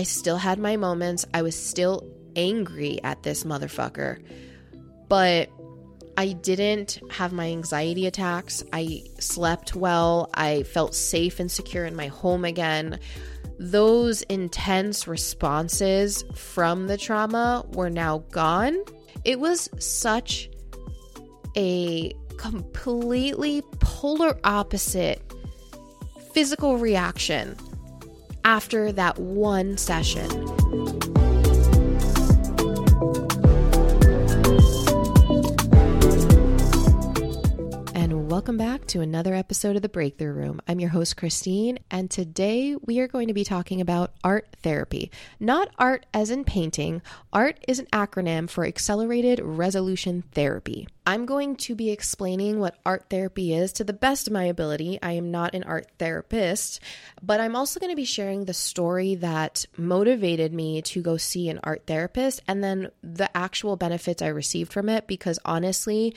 I still had my moments. I was still angry at this motherfucker. But I didn't have my anxiety attacks. I slept well. I felt safe and secure in my home again. Those intense responses from the trauma were now gone. It was such a completely polar opposite physical reaction after that one session. Welcome back to another episode of The Breakthrough Room. I'm your host, Kristine, and today we are going to be talking about art therapy. Not art as in painting, art is an acronym for Accelerated Resolution Therapy. I'm going to be explaining what art therapy is to the best of my ability. I am not an art therapist, but I'm also going to be sharing the story that motivated me to go see an art therapist and then the actual benefits I received from it because honestly,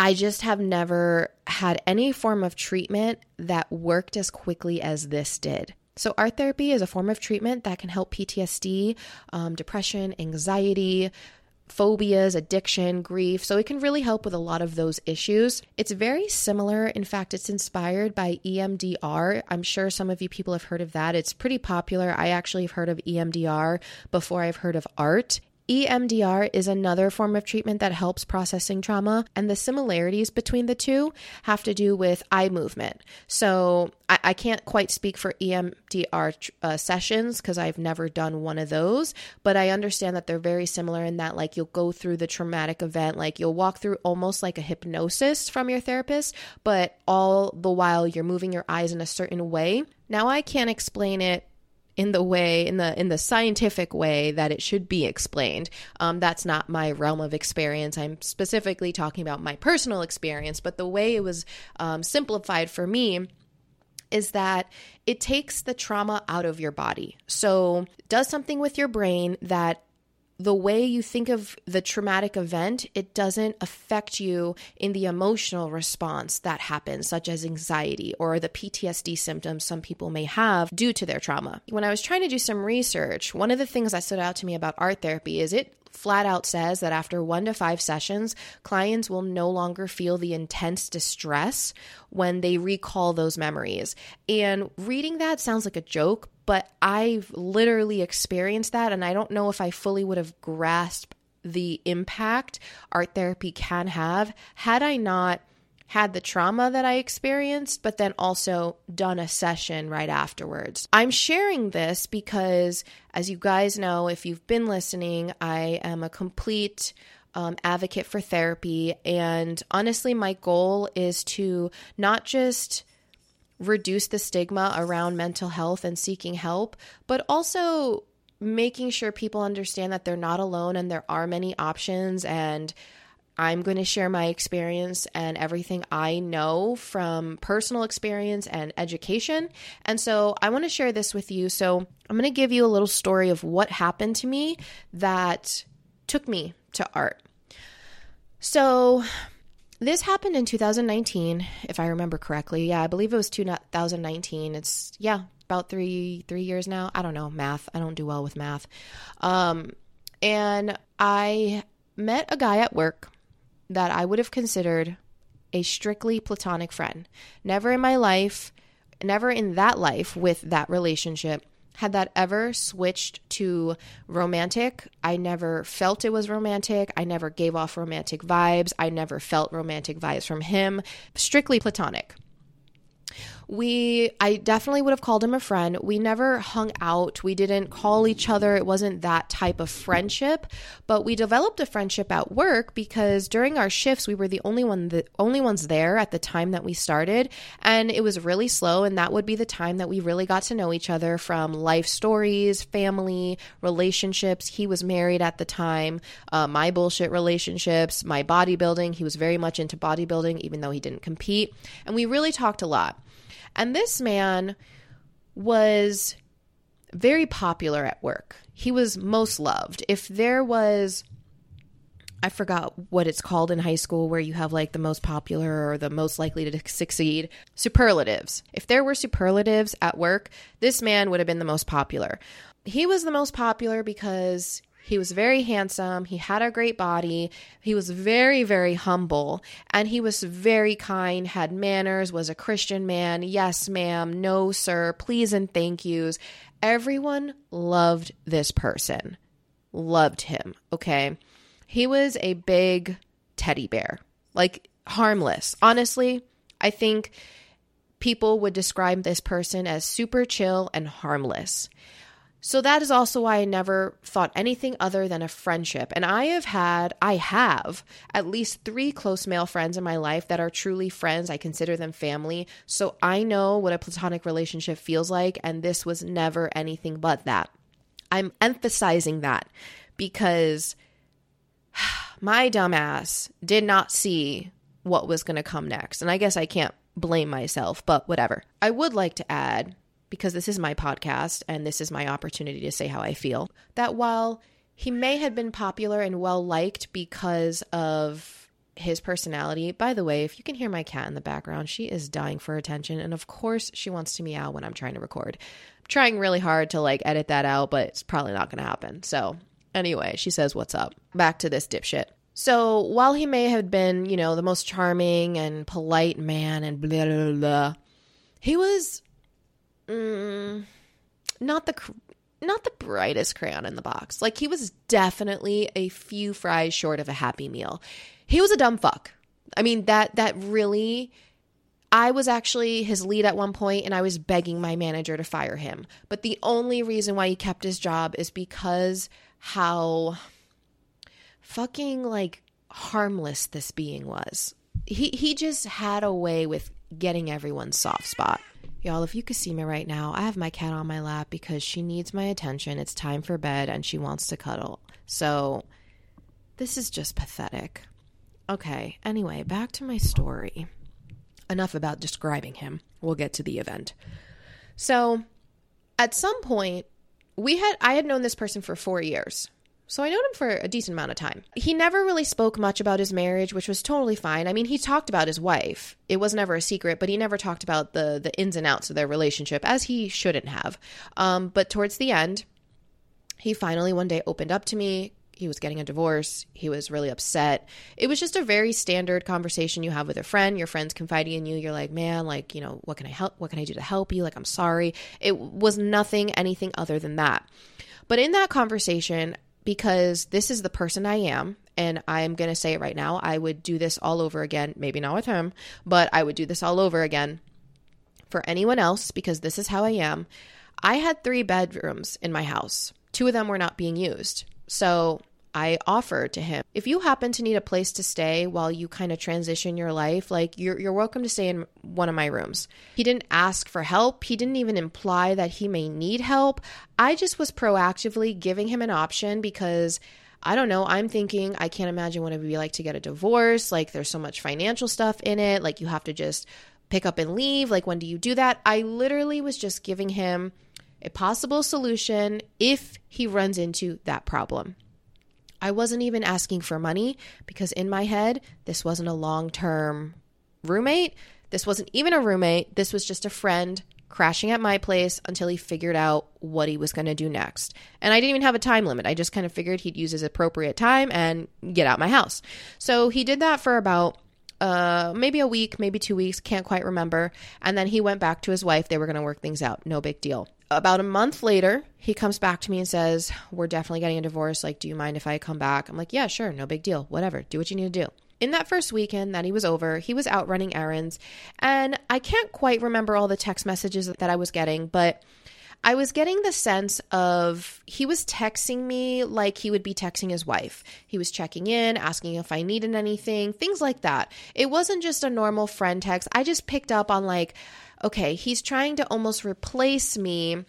I just have never had any form of treatment that worked as quickly as this did. So, art therapy is a form of treatment that can help PTSD, um, depression, anxiety, phobias, addiction, grief. So, it can really help with a lot of those issues. It's very similar. In fact, it's inspired by EMDR. I'm sure some of you people have heard of that. It's pretty popular. I actually have heard of EMDR before I've heard of art. EMDR is another form of treatment that helps processing trauma, and the similarities between the two have to do with eye movement. So I, I can't quite speak for EMDR uh, sessions because I've never done one of those, but I understand that they're very similar in that, like, you'll go through the traumatic event, like, you'll walk through almost like a hypnosis from your therapist, but all the while you're moving your eyes in a certain way. Now, I can't explain it in the way in the in the scientific way that it should be explained. Um, that's not my realm of experience. I'm specifically talking about my personal experience, but the way it was um, simplified for me is that it takes the trauma out of your body. So, does something with your brain that the way you think of the traumatic event, it doesn't affect you in the emotional response that happens, such as anxiety or the PTSD symptoms some people may have due to their trauma. When I was trying to do some research, one of the things that stood out to me about art therapy is it flat out says that after one to five sessions, clients will no longer feel the intense distress when they recall those memories. And reading that sounds like a joke, but I've literally experienced that. And I don't know if I fully would have grasped the impact art therapy can have had I not had the trauma that I experienced, but then also done a session right afterwards. I'm sharing this because, as you guys know, if you've been listening, I am a complete um, advocate for therapy. And honestly, my goal is to not just reduce the stigma around mental health and seeking help, but also making sure people understand that they're not alone and there are many options and I'm going to share my experience and everything I know from personal experience and education. And so I want to share this with you. So I'm going to give you a little story of what happened to me that took me to art. So this happened in 2019, if I remember correctly. Yeah, I believe it was 2019. It's yeah, about three three years now. I don't know math. I don't do well with math. Um, and I met a guy at work that I would have considered a strictly platonic friend. Never in my life, never in that life with that relationship had that ever switched to romantic. I never felt it was romantic. I never gave off romantic vibes. I never felt romantic vibes from him. Strictly platonic we I definitely would have called him a friend. We never hung out. We didn't call each other. It wasn't that type of friendship, but we developed a friendship at work because during our shifts we were the only one the only ones there at the time that we started, and it was really slow and that would be the time that we really got to know each other from life stories, family, relationships. He was married at the time, uh, my bullshit relationships, my bodybuilding. He was very much into bodybuilding even though he didn't compete, and we really talked a lot. And this man was very popular at work. He was most loved. If there was I forgot what it's called in high school where you have like the most popular or the most likely to succeed. Superlatives. If there were superlatives at work, this man would have been the most popular. He was the most popular because he was very handsome, he had a great body, he was very, very humble, and he was very kind, had manners, was a Christian man. Yes, ma'am, no, sir, please and thank yous. Everyone loved this person, loved him, okay? He was a big teddy bear, like harmless. Honestly, I think people would describe this person as super chill and harmless. So that is also why I never thought anything other than a friendship. And I have had, I have at least three close male friends in my life that are truly friends. I consider them family. So I know what a platonic relationship feels like. And this was never anything but that. I'm emphasizing that because my dumbass did not see what was going to come next. And I guess I can't blame myself, but whatever. I would like to add, because this is my podcast and this is my opportunity to say how I feel, that while he may have been popular and well liked because of his personality. By the way, if you can hear my cat in the background, she is dying for attention. And of course, she wants to meow when I'm trying to record. I'm trying really hard to like edit that out, but it's probably not going to happen. So Anyway, she says, What's up? Back to this dipshit. So while he may have been, you know, the most charming and polite man and blah, blah, blah, he was mm, not the not the brightest crayon in the box. Like he was definitely a few fries short of a happy meal. He was a dumb fuck. I mean that that really I was actually his lead at one point and I was begging my manager to fire him. But the only reason why he kept his job is because how fucking like harmless this being was. He he just had a way with getting everyone's soft spot. Y'all, if you could see me right now, I have my cat on my lap because she needs my attention. It's time for bed and she wants to cuddle. So this is just pathetic. Okay, anyway, back to my story. Enough about describing him. We'll get to the event. So, at some point, we had I had known this person for 4 years. So I known him for a decent amount of time. He never really spoke much about his marriage, which was totally fine. I mean, he talked about his wife. It was never a secret, but he never talked about the the ins and outs of their relationship as he shouldn't have. Um, but towards the end, he finally one day opened up to me, he was getting a divorce. He was really upset. It was just a very standard conversation you have with a friend. Your friend's confiding in you. You're like, man, like, you know, what can I help? What can I do to help you? Like, I'm sorry. It was nothing, anything other than that. But in that conversation, because this is the person I am, and I'm going to say it right now, I would do this all over again. Maybe not with him, but I would do this all over again for anyone else because this is how I am. I had three bedrooms in my house. Two of them were not being used. So I offered to him, if you happen to need a place to stay while you kind of transition your life, like you're you're welcome to stay in one of my rooms. He didn't ask for help. He didn't even imply that he may need help. I just was proactively giving him an option because I don't know. I'm thinking I can't imagine what it would be like to get a divorce. Like there's so much financial stuff in it. Like you have to just pick up and leave. Like when do you do that? I literally was just giving him a possible solution if he runs into that problem. I wasn't even asking for money because in my head, this wasn't a long term roommate. This wasn't even a roommate. This was just a friend crashing at my place until he figured out what he was going to do next. And I didn't even have a time limit. I just kind of figured he'd use his appropriate time and get out my house. So he did that for about uh, maybe a week, maybe two weeks, can't quite remember. And then he went back to his wife. They were going to work things out. No big deal about a month later, he comes back to me and says, We're definitely getting a divorce. Like, do you mind if I come back? I'm like, Yeah, sure, no big deal. Whatever. Do what you need to do. In that first weekend that he was over, he was out running errands. And I can't quite remember all the text messages that I was getting, but I was getting the sense of he was texting me like he would be texting his wife. He was checking in, asking if I needed anything, things like that. It wasn't just a normal friend text. I just picked up on like, okay, he's trying to almost replace me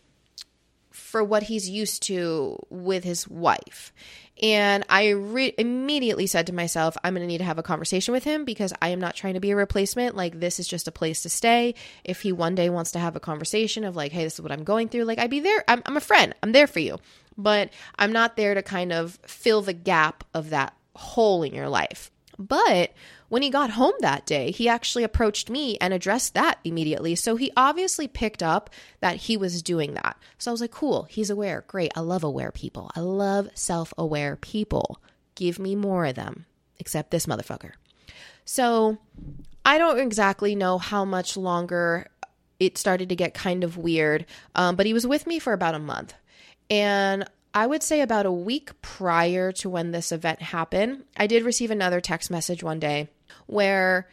for what he's used to with his wife. And I re- immediately said to myself, I'm going to need to have a conversation with him because I am not trying to be a replacement. Like, this is just a place to stay. If he one day wants to have a conversation of, like, hey, this is what I'm going through, like, I'd be there. I'm, I'm a friend. I'm there for you. But I'm not there to kind of fill the gap of that hole in your life. But when he got home that day, he actually approached me and addressed that immediately. So he obviously picked up that he was doing that. So I was like, cool, he's aware. Great. I love aware people. I love self aware people. Give me more of them, except this motherfucker. So I don't exactly know how much longer it started to get kind of weird, um, but he was with me for about a month. And I would say about a week prior to when this event happened, I did receive another text message one day where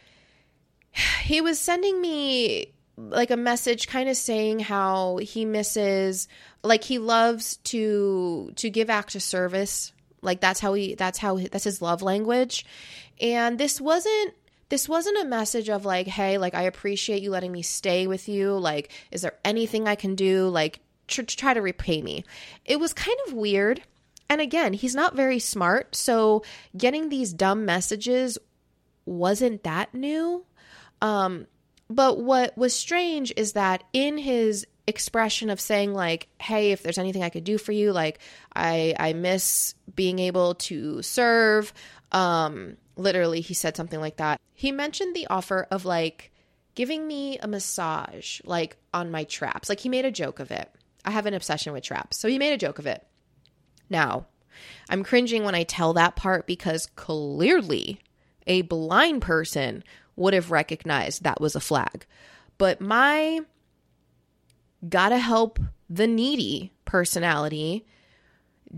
he was sending me like a message kind of saying how he misses like he loves to to give acts of service. Like that's how he that's how that's his love language. And this wasn't this wasn't a message of like hey like i appreciate you letting me stay with you. Like is there anything i can do? Like to, try to repay me. It was kind of weird. And again, he's not very smart. So getting these dumb messages wasn't that new. Um, but what was strange is that in his expression of saying like hey if there's anything i could do for you like i i miss being able to serve um literally he said something like that he mentioned the offer of like giving me a massage like on my traps like he made a joke of it I have an obsession with traps. So he made a joke of it. Now, I'm cringing when I tell that part because clearly a blind person would have recognized that was a flag. But my gotta help the needy personality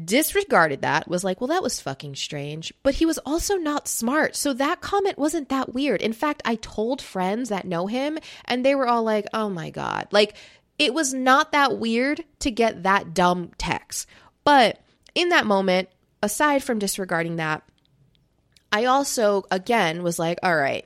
disregarded that, was like, well, that was fucking strange. But he was also not smart. So that comment wasn't that weird. In fact, I told friends that know him and they were all like, oh my God. Like, it was not that weird to get that dumb text. But in that moment, aside from disregarding that, I also, again, was like, all right,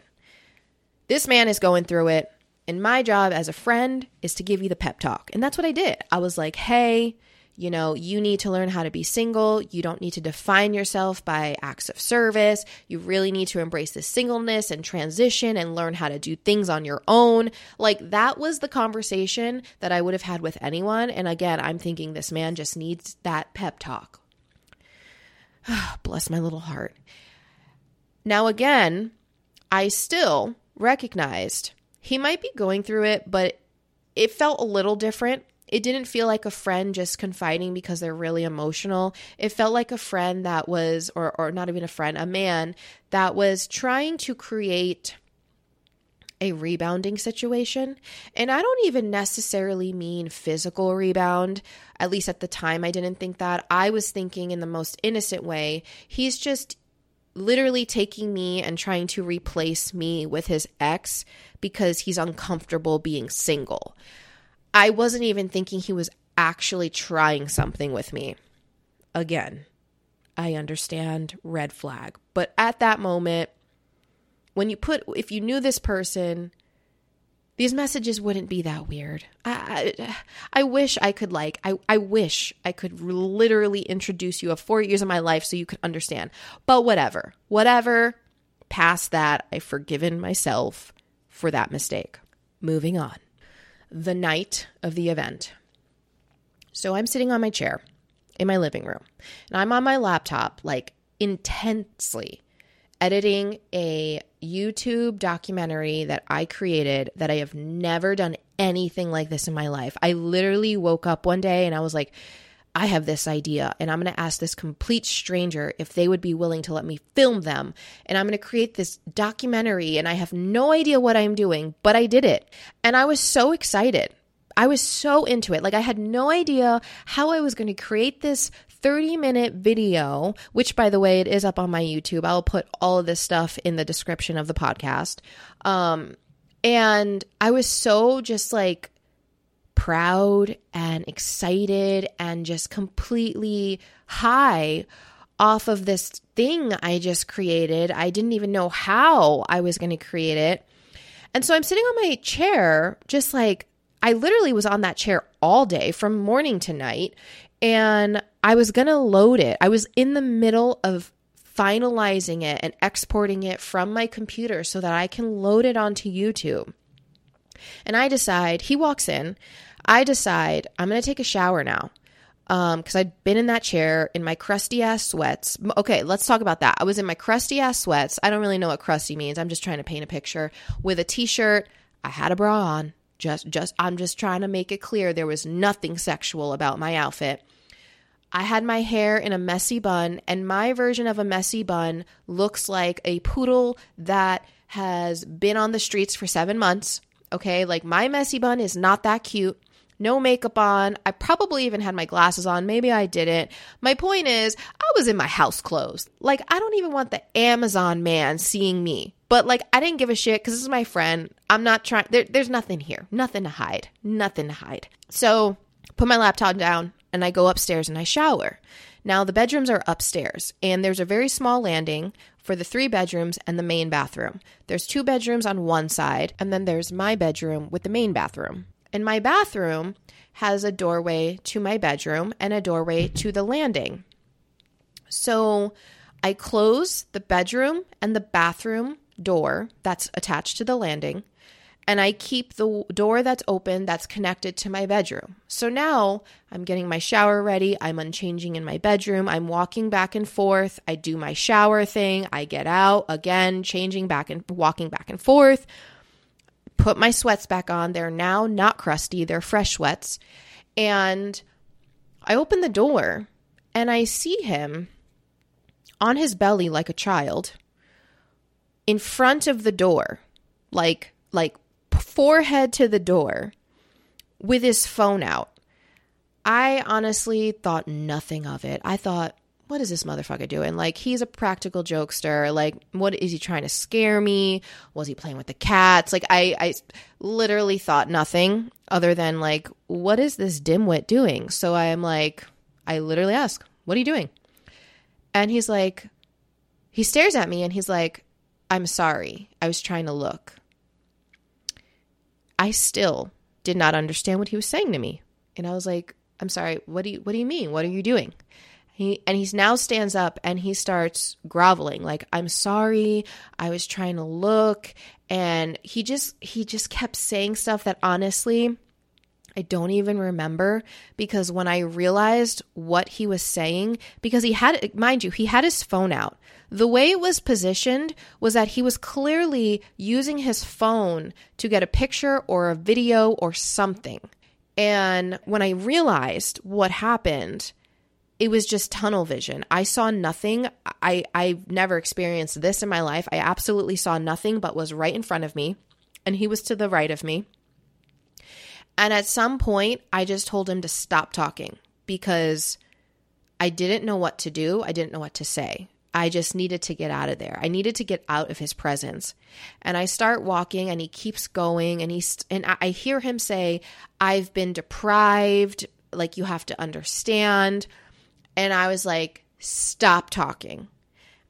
this man is going through it. And my job as a friend is to give you the pep talk. And that's what I did. I was like, hey, you know, you need to learn how to be single. You don't need to define yourself by acts of service. You really need to embrace the singleness and transition and learn how to do things on your own. Like, that was the conversation that I would have had with anyone. And again, I'm thinking this man just needs that pep talk. Bless my little heart. Now, again, I still recognized he might be going through it, but it felt a little different it didn't feel like a friend just confiding because they're really emotional. It felt like a friend that was, or, or not even a friend, a man that was trying to create a rebounding situation. And I don't even necessarily mean physical rebound. At least at the time, I didn't think that. I was thinking in the most innocent way. He's just literally taking me and trying to replace me with his ex because he's uncomfortable being single. I wasn't even thinking he was actually trying something with me. Again, I understand red flag. But at that moment, when you put, if you knew this person, these messages wouldn't be that weird. I, I, I, wish I could like I, I wish I could literally introduce you of four years of my life so you could understand. But whatever, whatever. Past that, I've forgiven myself for that mistake. Moving on the night of the event. So I'm sitting on my chair in my living room and I'm on my laptop, like intensely editing a YouTube documentary that I created that I have never done anything like this in my life. I literally woke up one day and I was like, I have this idea and I'm going to ask this complete stranger if they would be willing to let me film them. And I'm going to create this documentary and I have no idea what I'm doing, but I did it. And I was so excited. I was so into it. Like I had no idea how I was going to create this 30 minute video, which by the way, it is up on my YouTube. I'll put all of this stuff in the description of the podcast. Um, and I was so just like proud and excited and just completely high off of this thing I just created. I didn't even know how I was going to create it. And so I'm sitting on my chair, just like I literally was on that chair all day from morning to night. And I was going to load it. I was in the middle of finalizing it and exporting it from my computer so that I can load it onto YouTube. And I decide, he walks in, I decide I'm going to take a shower now. um because i'd been in that chair in my crusty ass sweats. Okay let's talk about that. I was in my crusty ass sweats. I don't really know what crusty means. I'm just trying to paint a picture with a t-shirt. I had a bra on. Just just i'm just trying to make it clear there was nothing sexual about my outfit. I had my hair in a messy bun, and my version of a messy bun looks like a poodle that has been on the streets for seven months. Okay, like my messy bun is not that cute. No makeup on. I probably even had my glasses on. Maybe I didn't. My point is, I was in my house clothes. Like, I don't even want the Amazon man seeing me. But, like, I didn't give a shit because this is my friend. I'm not trying, there, there's nothing here. Nothing to hide. Nothing to hide. So, put my laptop down and I go upstairs and I shower. Now, the bedrooms are upstairs, and there's a very small landing for the three bedrooms and the main bathroom. There's two bedrooms on one side, and then there's my bedroom with the main bathroom. And my bathroom has a doorway to my bedroom and a doorway to the landing. So I close the bedroom and the bathroom door that's attached to the landing and I keep the door that's open that's connected to my bedroom. So now I'm getting my shower ready. I'm unchanging in my bedroom. I'm walking back and forth. I do my shower thing. I get out again, changing back and walking back and forth. Put my sweats back on. They're now not crusty, they're fresh sweats. And I open the door and I see him on his belly like a child in front of the door, like like forehead to the door with his phone out. I honestly thought nothing of it. I thought, what is this motherfucker doing? Like, he's a practical jokester. Like, what is he trying to scare me? Was he playing with the cats? Like, I, I literally thought nothing other than, like, what is this dimwit doing? So I am like, I literally ask, what are you doing? And he's like, he stares at me and he's like, I'm sorry. I was trying to look. I still did not understand what he was saying to me. And I was like, I'm sorry, what do you what do you mean? What are you doing? He and he now stands up and he starts groveling like I'm sorry, I was trying to look and he just he just kept saying stuff that honestly I don't even remember because when I realized what he was saying, because he had, mind you, he had his phone out. The way it was positioned was that he was clearly using his phone to get a picture or a video or something. And when I realized what happened, it was just tunnel vision. I saw nothing. I I've never experienced this in my life. I absolutely saw nothing but was right in front of me and he was to the right of me. And at some point, I just told him to stop talking because I didn't know what to do. I didn't know what to say. I just needed to get out of there. I needed to get out of his presence. And I start walking and he keeps going and he's and I hear him say, "I've been deprived, like you have to understand." And I was like, "Stop talking."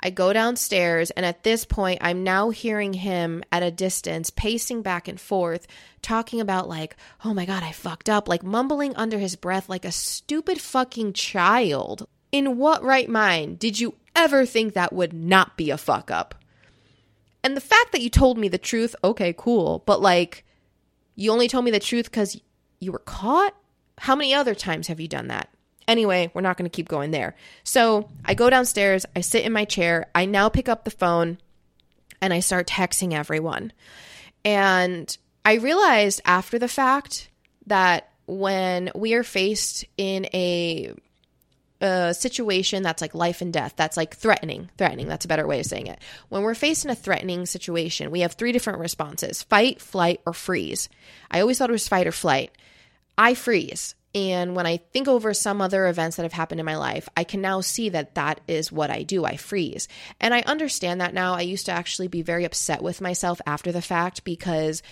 I go downstairs, and at this point, I'm now hearing him at a distance, pacing back and forth, talking about, like, oh my God, I fucked up, like mumbling under his breath like a stupid fucking child. In what right mind did you ever think that would not be a fuck up? And the fact that you told me the truth, okay, cool, but like, you only told me the truth because you were caught? How many other times have you done that? Anyway, we're not going to keep going there. So I go downstairs, I sit in my chair, I now pick up the phone, and I start texting everyone. And I realized after the fact that when we are faced in a, a situation that's like life and death, that's like threatening, threatening, that's a better way of saying it. When we're faced in a threatening situation, we have three different responses fight, flight, or freeze. I always thought it was fight or flight. I freeze. And when I think over some other events that have happened in my life, I can now see that that is what I do. I freeze. And I understand that now. I used to actually be very upset with myself after the fact because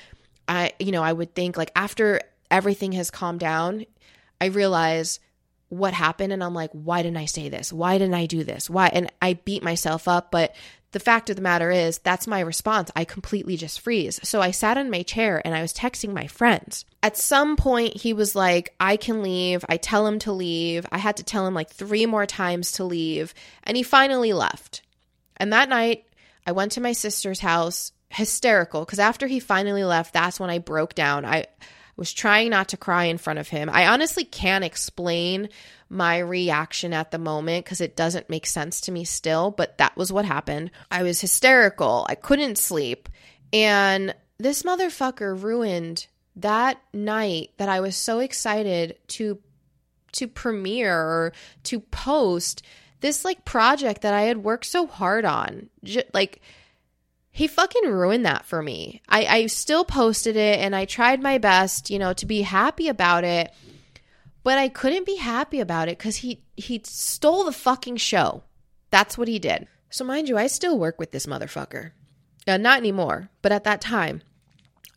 I, you know, I would think like after everything has calmed down, I realize what happened and I'm like, why didn't I say this? Why didn't I do this? Why? And I beat myself up, but the fact of the matter is, that's my response. I completely just freeze. So I sat in my chair and I was texting my friends. At some point, he was like, I can leave. I tell him to leave. I had to tell him like three more times to leave. And he finally left. And that night, I went to my sister's house, hysterical, because after he finally left, that's when I broke down. I, was trying not to cry in front of him. I honestly can't explain my reaction at the moment because it doesn't make sense to me still, but that was what happened. I was hysterical. I couldn't sleep. And this motherfucker ruined that night that I was so excited to to premiere or to post this like project that I had worked so hard on. J- like he fucking ruined that for me. I, I still posted it and I tried my best, you know, to be happy about it. But I couldn't be happy about it because he he stole the fucking show. That's what he did. So mind you, I still work with this motherfucker. Uh, not anymore, but at that time,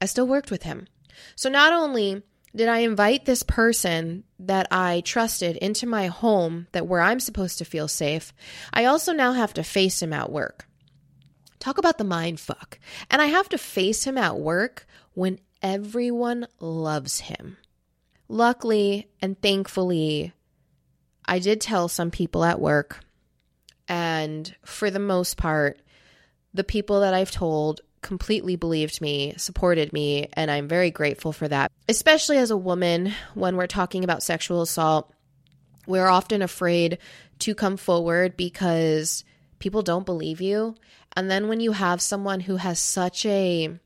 I still worked with him. So not only did I invite this person that I trusted into my home that where I'm supposed to feel safe, I also now have to face him at work. Talk about the mind fuck. And I have to face him at work when everyone loves him. Luckily and thankfully, I did tell some people at work, and for the most part, the people that I've told completely believed me, supported me, and I'm very grateful for that. Especially as a woman, when we're talking about sexual assault, we're often afraid to come forward because people don't believe you. And then when you have someone who has such a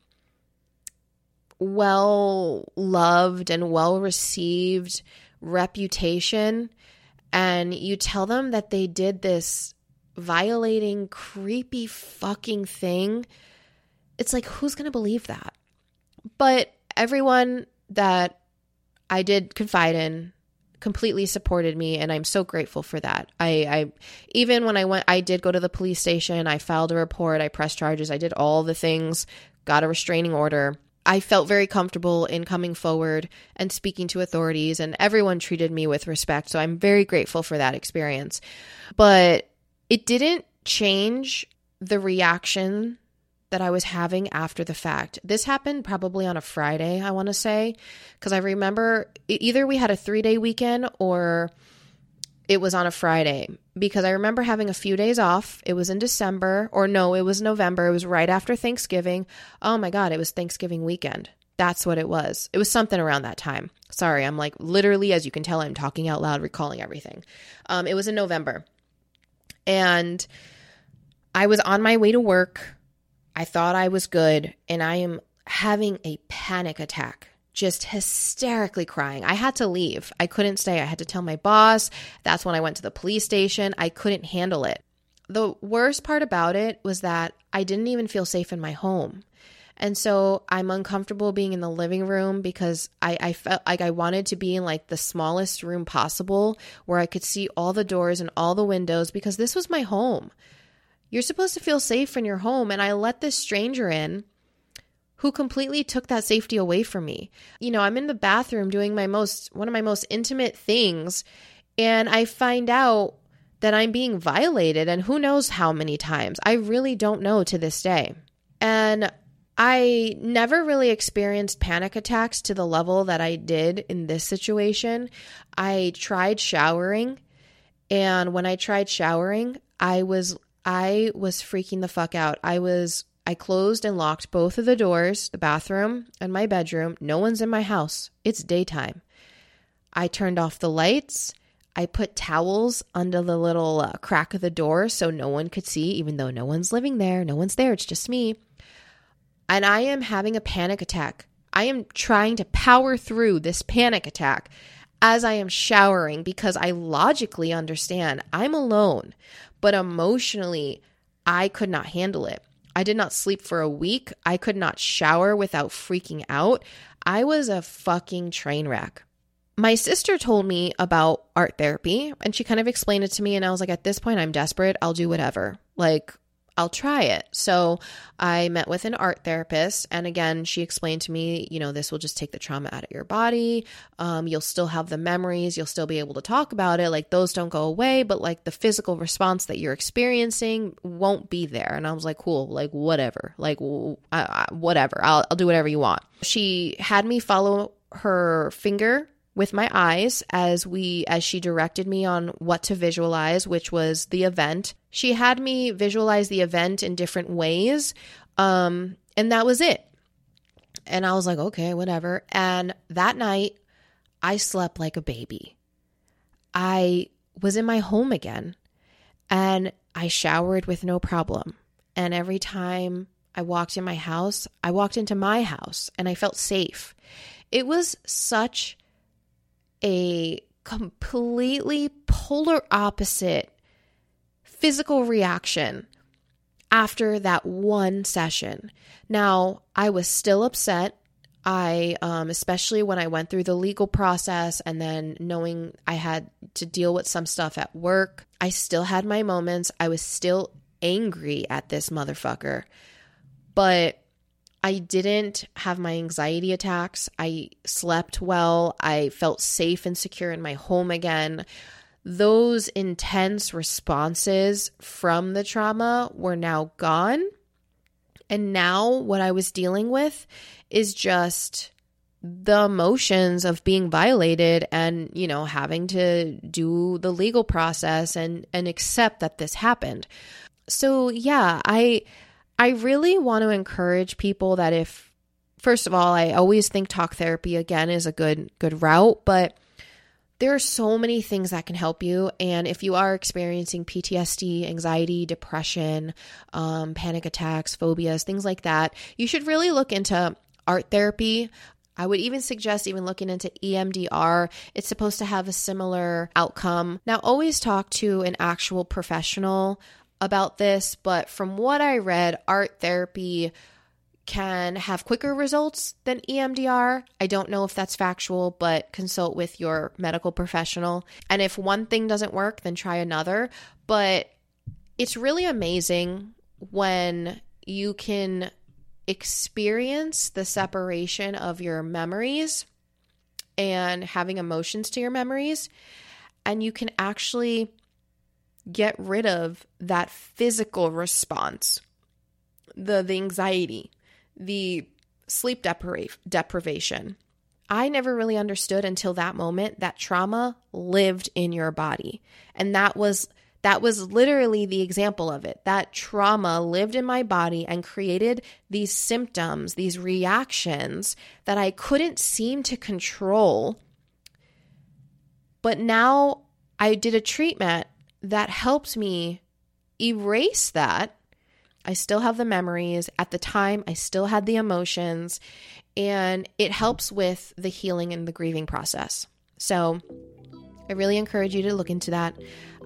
well loved and well received reputation, and you tell them that they did this violating, creepy fucking thing it's like, who's going to believe that? But everyone that I did confide in completely supported me and I'm so grateful for that. I, I even when I went I did go to the police station, I filed a report, I pressed charges, I did all the things, got a restraining order. I felt very comfortable in coming forward and speaking to authorities and everyone treated me with respect. So I'm very grateful for that experience. But it didn't change the reaction that I was having after the fact. This happened probably on a Friday, I want to say, because I remember either we had a three day weekend or it was on a Friday because I remember having a few days off. It was in December, or no, it was November. It was right after Thanksgiving. Oh my God, it was Thanksgiving weekend. That's what it was. It was something around that time. Sorry, I'm like literally, as you can tell, I'm talking out loud, recalling everything. Um, it was in November. And I was on my way to work I thought I was good, and I am having a panic attack, just hysterically crying. I had to leave. I couldn't stay. I had to tell my boss. That's when I went to the police station. I couldn't handle it. The worst part about it was that I didn't even feel safe in my home. And so I'm uncomfortable being in the living room because I, I felt like I wanted to be in like the smallest room possible where I could see all the doors and all the windows because this was my home. You're supposed to feel safe in your home. And I let this stranger in who completely took that safety away from me. You know, I'm in the bathroom doing my most, one of my most intimate things, and I find out that I'm being violated, and who knows how many times. I really don't know to this day. And I never really experienced panic attacks to the level that I did in this situation. I tried showering, and when I tried showering, I was I was freaking the fuck out. I was I closed and locked both of the doors, the bathroom and my bedroom. No one's in my house. It's daytime. I turned off the lights. I put towels under the little uh, crack of the door so no one could see, even though no one's living there. No one's there. It's just me. And I am having a panic attack. I am trying to power through this panic attack as I am showering because I logically understand I'm alone but emotionally, I could not handle it. I did not sleep for a week. I could not shower without freaking out. I was a fucking train wreck. My sister told me about art therapy and she kind of explained it to me. And I was like, at this point, I'm desperate. I'll do whatever. Like, I'll try it. So I met with an art therapist. And again, she explained to me, you know, this will just take the trauma out of your body. Um, you'll still have the memories. You'll still be able to talk about it. Like those don't go away, but like the physical response that you're experiencing won't be there. And I was like, cool, like whatever, like whatever. I'll, I'll do whatever you want. She had me follow her finger with my eyes as we as she directed me on what to visualize which was the event she had me visualize the event in different ways um and that was it And I was like, okay, whatever. And that night, I slept like a baby. I was in my home again and I showered with no problem. And every time I walked in my house, I walked into my house and I felt safe. It was such a completely polar opposite physical reaction after that one session. Now, I was still upset. I, um, especially when I went through the legal process and then knowing I had to deal with some stuff at work, I still had my moments. I was still angry at this motherfucker. But I didn't have my anxiety attacks. I slept well. I felt safe and secure in my home again. Those intense responses from the trauma were now gone. And now what I was dealing with is just the emotions of being violated and you know having to do the legal process and and accept that this happened so yeah i I really want to encourage people that if first of all, I always think talk therapy again is a good good route, but there are so many things that can help you. And if you are experiencing PTSD, anxiety, depression, um, panic attacks, phobias, things like that, you should really look into art therapy. I would even suggest even looking into EMDR. It's supposed to have a similar outcome. Now, always talk to an actual professional about this, but from what I read, art therapy can have quicker results than EMDR. I don't know if that's factual, but consult with your medical professional. And if one thing doesn't work, then try another. But it's really amazing when you can experience the separation of your memories and having emotions to your memories. And you can actually get rid of that physical response the the anxiety the sleep depri- deprivation. I never really understood until that moment that trauma lived in your body. And that was that was literally the example of it. That trauma lived in my body and created these symptoms these reactions that i couldn't seem to control. But now i did a treatment that helped me erase that. I still have the memories. At the time, I still had the emotions, and it helps with the healing and the grieving process. So, I really encourage you to look into that.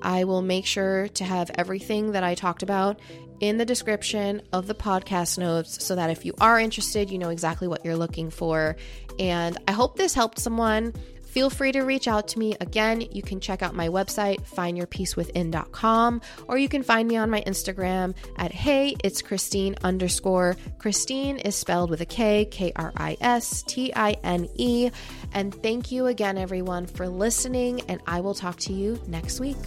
I will make sure to have everything that I talked about in the description of the podcast notes so that if you are interested, you know exactly what you're looking for. And I hope this helped someone feel free to reach out to me. Again, you can check out my website, findyourpeacewithin.com, or you can find me on my Instagram at hey, it's Kristine underscore. Kristine is spelled with a K, K R I S T I N E. And thank you again, everyone, for listening, and I will talk to you next week.